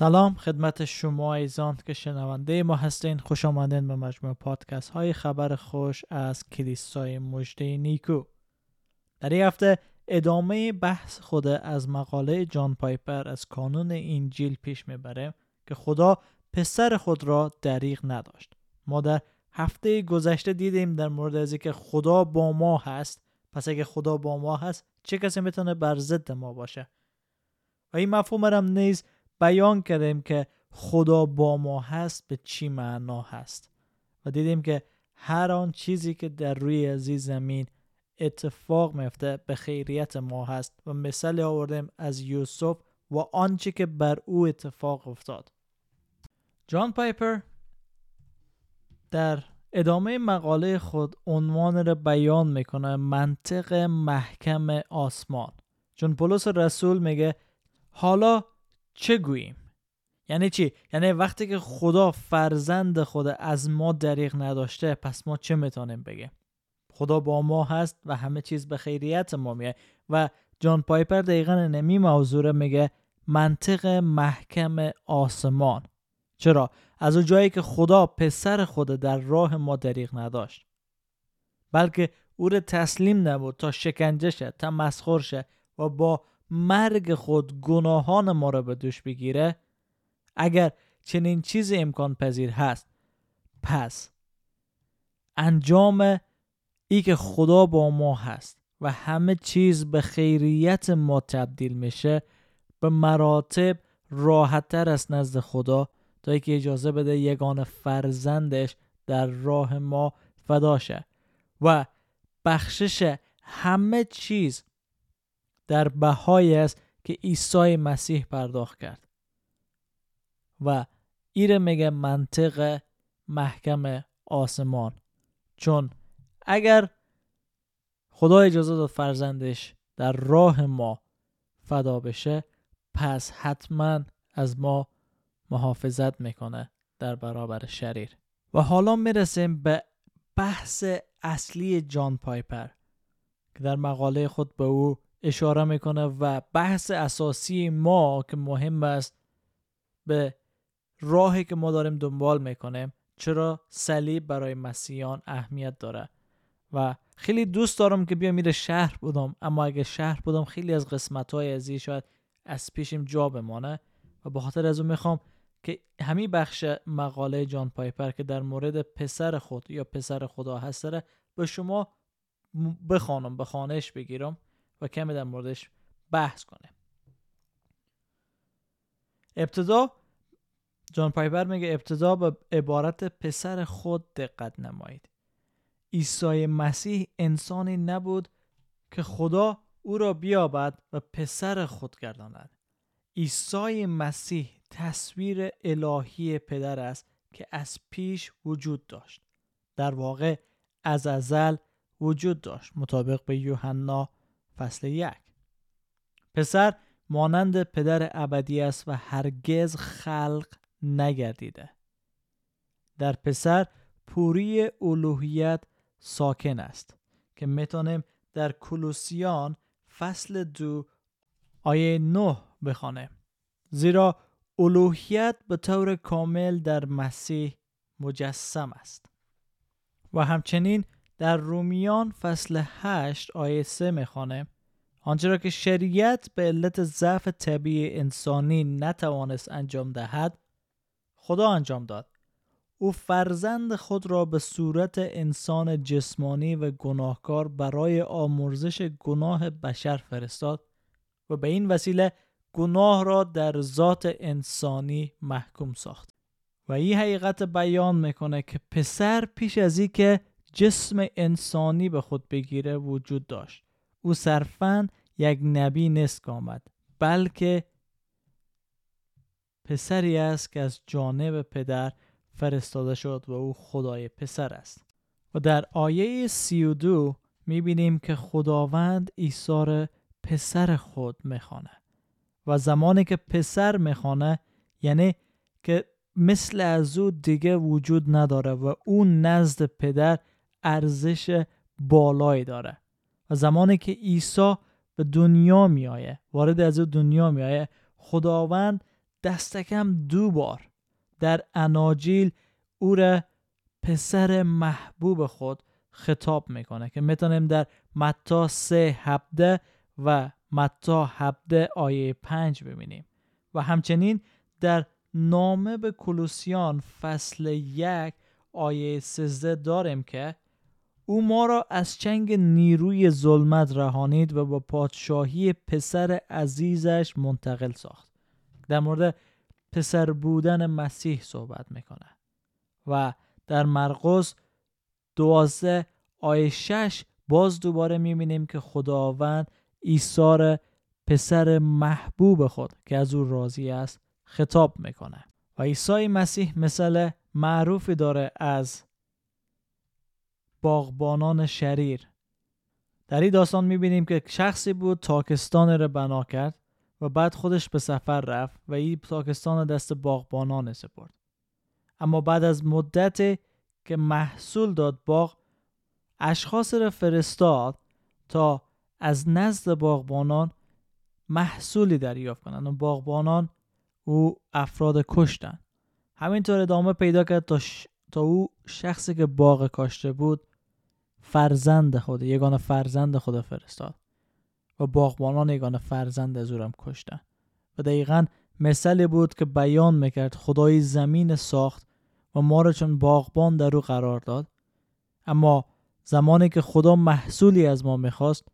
سلام خدمت شما ایزان که شنونده ما هستین. خوش آمدین به مجموع پادکست های خبر خوش از کلیسای مجده نیکو. در این هفته ادامه بحث خود از مقاله جان پایپر از کانون انجیل پیش می‌بره که خدا پسر خود را دریغ نداشت. ما در هفته گذشته دیدیم در مورد از که خدا با ما هست. پس اگه خدا با ما هست چه کسی می‌تونه بر ضد ما باشه؟ و این مفهوم هم نیز بیان کردیم که خدا با ما هست به چی معنا هست. و دیدیم که هر آن چیزی که در روی زمین اتفاق میفته به خیریت ما هست. و مثال آوردیم از یوسف و آنچه که بر او اتفاق افتاد. جان پایپر در ادامه مقاله خود عنوان را بیان می‌کنه منطق محکم آسمان. چون پولس رسول میگه حالا چه گوییم؟ یعنی چی؟ یعنی وقتی که خدا فرزند خود از ما دریغ نداشته پس ما چه می‌تونیم بگیم؟ خدا با ما هست و همه چیز به خیریت ما میه و جان پایپر دقیقا نمی موضوع میگه منطق محکم آسمان. چرا؟ از اون جایی که خدا پسر خود در راه ما دریغ نداشت. بلکه او را تسلیم نبود تا شکنجه شه تا مسخور شه و با مرگ خود گناهان ما را به دوش بگیره اگر چنین چیز امکان پذیر هست پس انجام ای که خدا با ما هست و همه چیز به خیریت ما تبدیل میشه به مراتب راحتتر است نزد خدا تا که اجازه بده یگان فرزندش در راه ما فدا شه و بخشش همه چیز در بهایی است که عیسی مسیح پرداخت کرد. و ایره میگه منطق محکم آسمان. چون اگر خدا اجازه داد فرزندش در راه ما فدا بشه پس حتما از ما محافظت می‌کنه در برابر شریر. و حالا می‌رسیم به بحث اصلی جان پایپر که در مقاله خود به او اشاره می‌کنه و بحث اساسی ما که مهم است به راهی که ما داریم دنبال می‌کنیم چرا صلیب برای مسیحیان اهمیت داره. و خیلی دوست دارم که بیا میره شهر بودم اما اگه شهر بودم خیلی از قسمت های ازی شاید از پیشیم جا بمانه. و به خاطر از اون می‌خوام که همین بخش مقاله جان پایپر که در مورد پسر خود یا پسر خدا هست به شما بخوانم به خانش بگیرم. و کمی در موردش بحث کنه. ابتدا جان پایپر میگه ابتدا به عبارت پسر خود دقت نمایید. عیسی مسیح انسانی نبود که خدا او را بیابد و پسر خود گرداند. عیسی مسیح تصویر الهی پدر است که از پیش وجود داشت. در واقع از ازل وجود داشت. مطابق به یوحنا فصل یک. پسر مانند پدر ابدی است و هرگز خلق نگردیده. در پسر پوری الوهیت ساکن است که می‌تونیم در کلوسیان فصل دو آیه 9 بخوانیم. زیرا الوهیت به طور کامل در مسیح مجسم است. و همچنین در رومیان فصل 8 آیه 3 می‌خوانیم آنچه را که شریعت به علت ضعف طبیعی انسانی نتوانست انجام دهد خدا انجام داد. او فرزند خود را به صورت انسان جسمانی و گناهکار برای آمرزش گناه بشر فرستاد و به این وسیله گناه را در ذات انسانی محکوم ساخت. و این حقیقت بیان می‌کنه که پسر پیش از این که جسم انسانی به خود بگیره وجود داشت. او صرفا یک نبی نسک آمد بلکه پسری است که از جانب پدر فرستاده شد و او خدای پسر است. و در آیه سی و دو می‌بینیم که خداوند ایثار پسر خود می‌خوانه و زمانی که پسر می‌خوانه یعنی که مثل از او دیگه وجود نداره و او نزد پدر ارزش بالایی داره. و زمانی که عیسی به دنیا میایه وارد از دنیا میایه خداوند دستکم دو بار در اناجیل او را پسر محبوب خود خطاب می‌کنه که می‌تونیم در متا سه هبده و متا هبده آیه پنج ببینیم. و همچنین در نامه به کلوسیان فصل یک آیه سزده داریم که او ما را از چنگ نیروی ظلمت رهانید و با پادشاهی پسر عزیزش منتقل ساخت. در مورد پسر بودن مسیح صحبت می‌کنه و در مرقس دوازده آیه شش باز دوباره می‌بینیم که خداوند عیسی پسر محبوب خود که از او راضی است خطاب می‌کنه و عیسی مسیح مثل معروفی داره از باغبانان شریر. در این داستان می‌بینیم که شخصی بود تاکستان را بنا کرد و بعد خودش به سفر رفت و این تاکستان دست باغبانان سپرد. اما بعد از مدت که محصول داد باغ اشخاص را فرستاد تا از نزد باغبانان محصولی دریافت کنند و باغبانان او افراد کشتن همینطور ادامه پیدا کرد تا, تا او شخصی که باغ کاشته بود فرزند خود یگان فرزند خود فرستاد و باغبانان یگان فرزند از او کشتن. و دقیقا مثلی بود که بیان می‌کرد خدای زمین ساخت و ما را چون باغبان در او قرار داد. اما زمانی که خدا محصولی از ما می‌خواست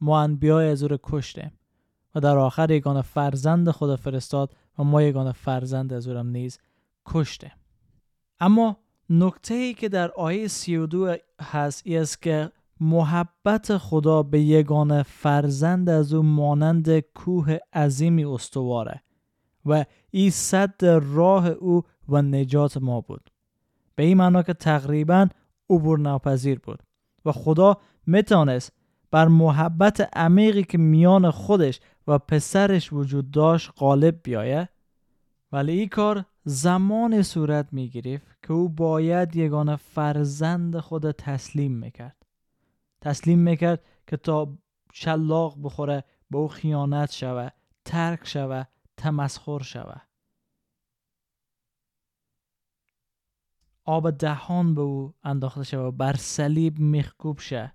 ما انبیای از او را کشتیم و در آخر یگان فرزند خدا فرستاد و ما یگان فرزند از او نیز کشتیم. اما نکته ای که در آیه 32 هست ای است که محبت خدا به یگان فرزند از او مانند کوه عظیمی استواره و این صد راه او و نجات ما بود. به این معنا که تقریبا عبور ناپذیر بود و خدا می‌تونست بر محبت عمیقی که میان خودش و پسرش وجود داشت غالب بیایه. ولی این کار زمان صورت می گرفت که او باید یگانه فرزند خود تسلیم می‌کرد. تسلیم می‌کرد که تا شلاق بخوره به او خیانت شوه ترک شوه تمسخر شوه. آب دهان به او انداخته شوه بر صلیب میخکوب شه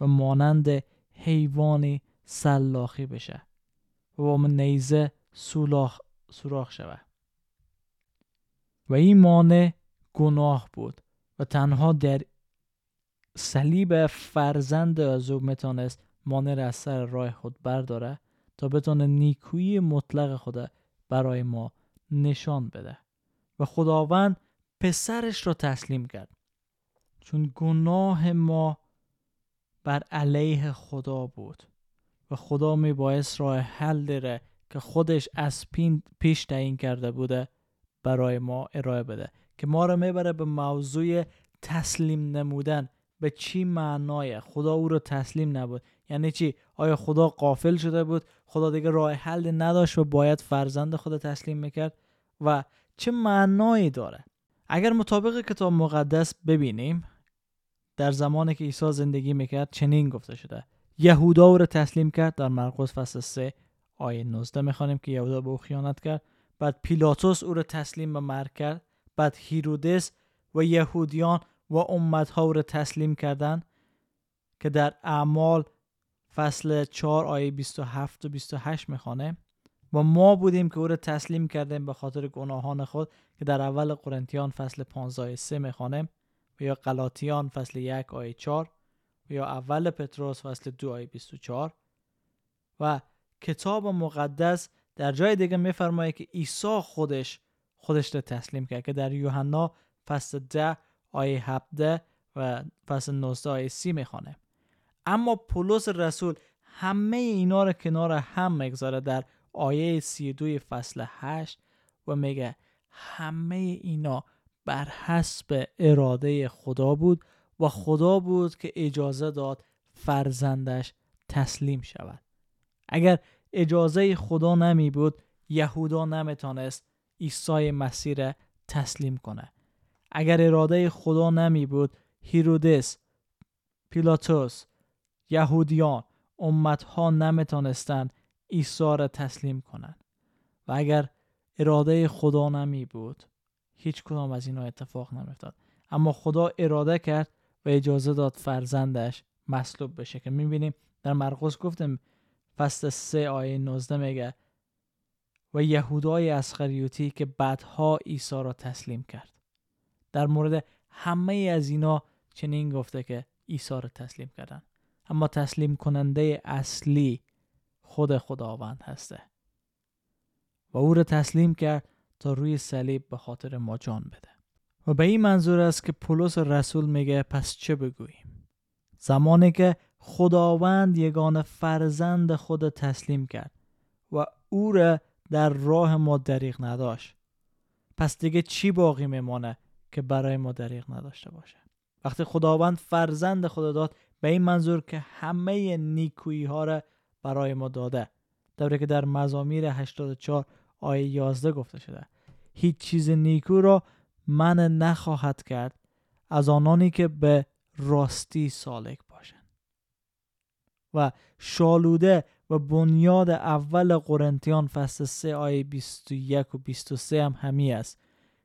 و مانند حیوانی سلاخی بشه و با نیزه سوراخ شوه. و این مانع گناه بود و تنها در صلیب فرزند از او می‌تونست مانع را از سر راه خود برداره تا بتونه نیکویی مطلق خود برای ما نشان بده و خداوند پسرش را تسلیم کرد. چون گناه ما بر علیه خدا بود و خدا می باعث راه حل داره که خودش از پیش تعیین کرده بوده برای ما ارائه بده که ما رو می‌بره به موضوع تسلیم نمودن. به چی معنای خدا او رو تسلیم نبود؟ یعنی چی؟ آیا خدا قافل شده بود؟ خدا دیگه راه حل نداشت و باید فرزند خدا تسلیم می‌کرد؟ و چه معنایی داره؟ اگر مطابق کتاب مقدس ببینیم در زمانی که عیسی زندگی می‌کرد چنین گفته شده. یهودا او رو تسلیم کرد در مرقس فصل 3 آیه 19 می‌خوانیم که یهودا به او خیانت کرد. بعد پیلاتوس او را تسلیم به مرگ کرد. بعد هیرودس و یهودیان و امتها او را تسلیم کردند که در اعمال فصل 4 آیه 27 و 28 می‌خوانه. و ما بودیم که او را تسلیم کردیم به خاطر گناهان خود که در اول قرنتیان فصل 15 آیه 3 می‌خوانه یا قلاتیان فصل 1 آیه 4 و یا اول پتروس فصل 2 آیه 24 و کتاب مقدس در جای دیگه میفرمایه که عیسی خودش خودش رو تسلیم کرد که در یوحنا فصل ده آیه 17 و فصل 19 آیه 30 می‌خوانه اما پولس رسول همه اینا رو کنار هم می‌گذاره در آیه 32 فصل 8 و میگه همه اینا بر حسب اراده خدا بود و خدا بود که اجازه داد فرزندش تسلیم شود. اگر اجازه خدا نمی بود یهودا نمی‌تونست عیسی مسیر تسلیم کنه. اگر اراده خدا نمی بود هیرودس پیلاتوس یهودیان امتها نمی‌تونستن عیسی را تسلیم کنند. و اگر اراده خدا نمی بود هیچ کدام از اینا اتفاق نمیفتاد اما خدا اراده کرد و اجازه داد فرزندش مصلوب بشه که می‌بینیم در مرقس گفتم فصل سه آیه 19 میگه و یهودای اسخریوتی که بعدها عیسی را تسلیم کرد. در مورد همه از اینا چنین گفته که عیسی را تسلیم کردن. اما تسلیم کننده اصلی خود خداوند هسته. و او را تسلیم کرد تا روی صلیب به خاطر ما جان بده. و به این منظور است که پولس رسول میگه پس چه بگوییم؟ زمانی که خداوند یگان فرزند خود تسلیم کرد و او را در راه ما دریغ نداشت. پس دیگه چی باقی میمانه که برای ما دریغ نداشته باشه؟ وقتی خداوند فرزند خدا داد به این منظور که همه نیکویی ها را برای ما داده. دوره که در مزامیر 84 آیه 11 گفته شده هیچ چیز نیکو را من نخواهد کرد از آنانی که به راستی سالک و شالوده و بنیاد اول قرنتیان فصل 3 آیه 21 و 23 هم همی است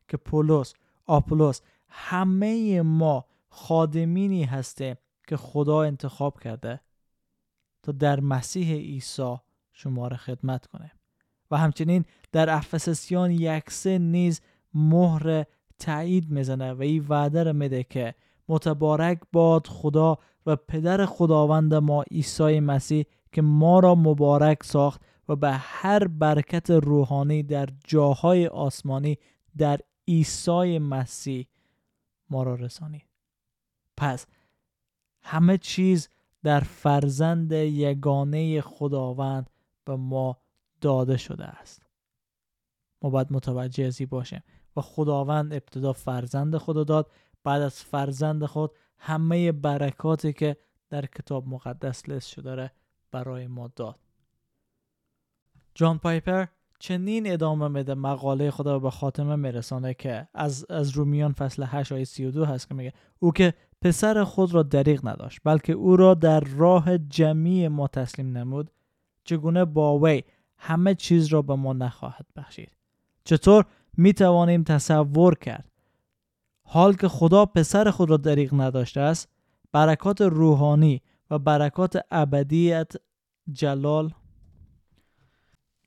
که پولس آپولوس همه ما خادمینی هسته که خدا انتخاب کرده تا در مسیح عیسی شما را خدمت کنه و همچنین در افسسیان یک سه نیز مهر تایید می‌زنه و این وعده را میده که متبارک باد خدا و پدر خداوند ما عیسی مسیح که ما را مبارک ساخت و به هر برکت روحانی در جاهای آسمانی در عیسی مسیح ما را رسانید. پس همه چیز در فرزند یگانه خداوند به ما داده شده است. ما باید متوجه ازی باشیم. و خداوند ابتدا فرزند خود داد بعد از فرزند خود همه برکاتی که در کتاب مقدس لست شده برای ما داد. جان پایپر چنین ادامه میده مقاله خدا به خاتمه میرسانه که از, از رومیان فصل 8 آیه 32 هست که میگه او که پسر خود را دریغ نداشت بلکه او را در راه جمعی ما تسلیم نمود چگونه با وی همه چیز را به ما نخواهد بخشید. چطور می توانیم تصور کرد حال که خدا پسر خود را دریغ نداشته است برکات روحانی و برکات ابدیت جلال.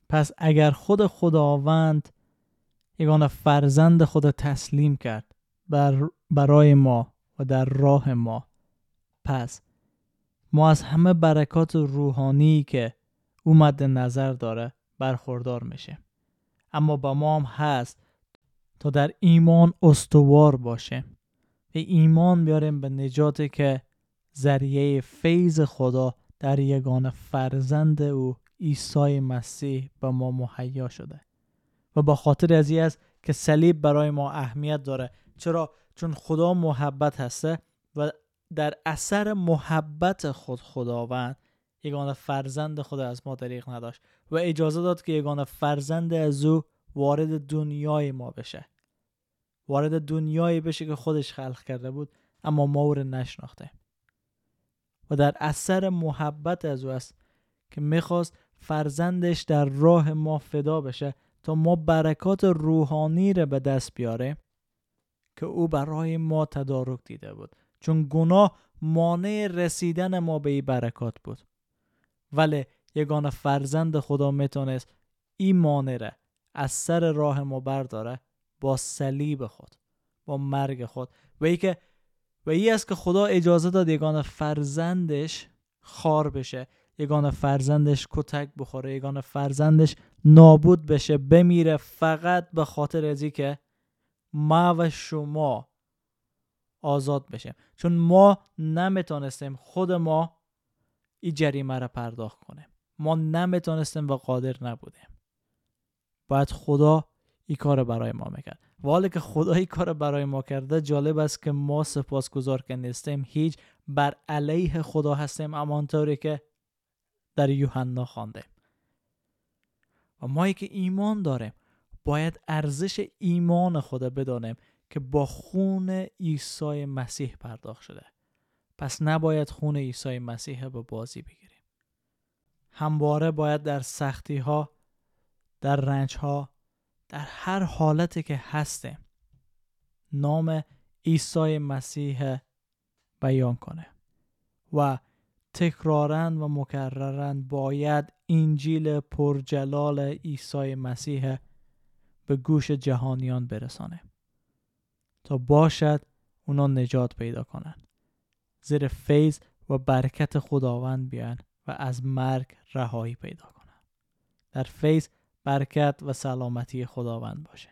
پس اگر خود خداوند یگان فرزند خود تسلیم کرد بر برای ما و در راه ما پس ما از همه برکات روحانی که او مد نظر داره برخوردار میشه اما با ما هم هست تا در ایمان استوار باشه. و ایمان بیاریم به نجاتی که ذریعه فیض خدا در یگان فرزند او عیسی مسیح به ما مهیا شده. و با خاطر از است که صلیب برای ما اهمیت داره. چرا؟ چون خدا محبت هسته و در اثر محبت خود خداوند یگان فرزند خود از ما دریغ نداشت. و اجازه داد که یگان فرزند از او وارد دنیای ما بشه. وارد دنیایی بشه که خودش خلق کرده بود اما ما او نشناخته. و در اثر محبت از او است که می‌خواست فرزندش در راه ما فدا بشه تا ما برکات روحانی را به دست بیاره که او برای ما تدارک دیده بود. چون گناه مانع رسیدن ما به این برکات بود. ولی یگان فرزند خدا می‌تونست این مانع از سر راه ما برداره با صلیب خود با مرگ خود. و ای که و ای است که خدا اجازه داد یگان فرزندش خار بشه یگان فرزندش کتک بخوره یگان فرزندش نابود بشه بمیره فقط به خاطر ازی که ما و شما آزاد بشیم. چون ما نمی‌تونستیم خود ما این جریمه را پرداخت کنیم. ما نمی‌تونستیم و قادر نبودیم. باید خدا این کار برای ما می‌کرد. و که خدا این کار برای ما کرده جالب است که ما سپاسگزار که نیستیم. هیچ بر علیه خدا هستیم امانطوری که در یوحنا خوانده و ما که ایمان داریم باید ارزش ایمان خدا بدانیم که با خون عیسی مسیح پرداخت شده. پس نباید خون عیسی مسیح به بازی بگیریم. همواره باید در سختی ها در رنج ها در هر حالتی که هسته نام عیسی مسیح بیان کنه و تکرارن و مکررن باید انجیل پرجلال عیسی مسیح به گوش جهانیان برسانه تا باشد اونا نجات پیدا کنن زیر فیض و برکت خداوند بیان و از مرگ رهایی پیدا کنن در فیض برکت و سلامتی خداوند باشه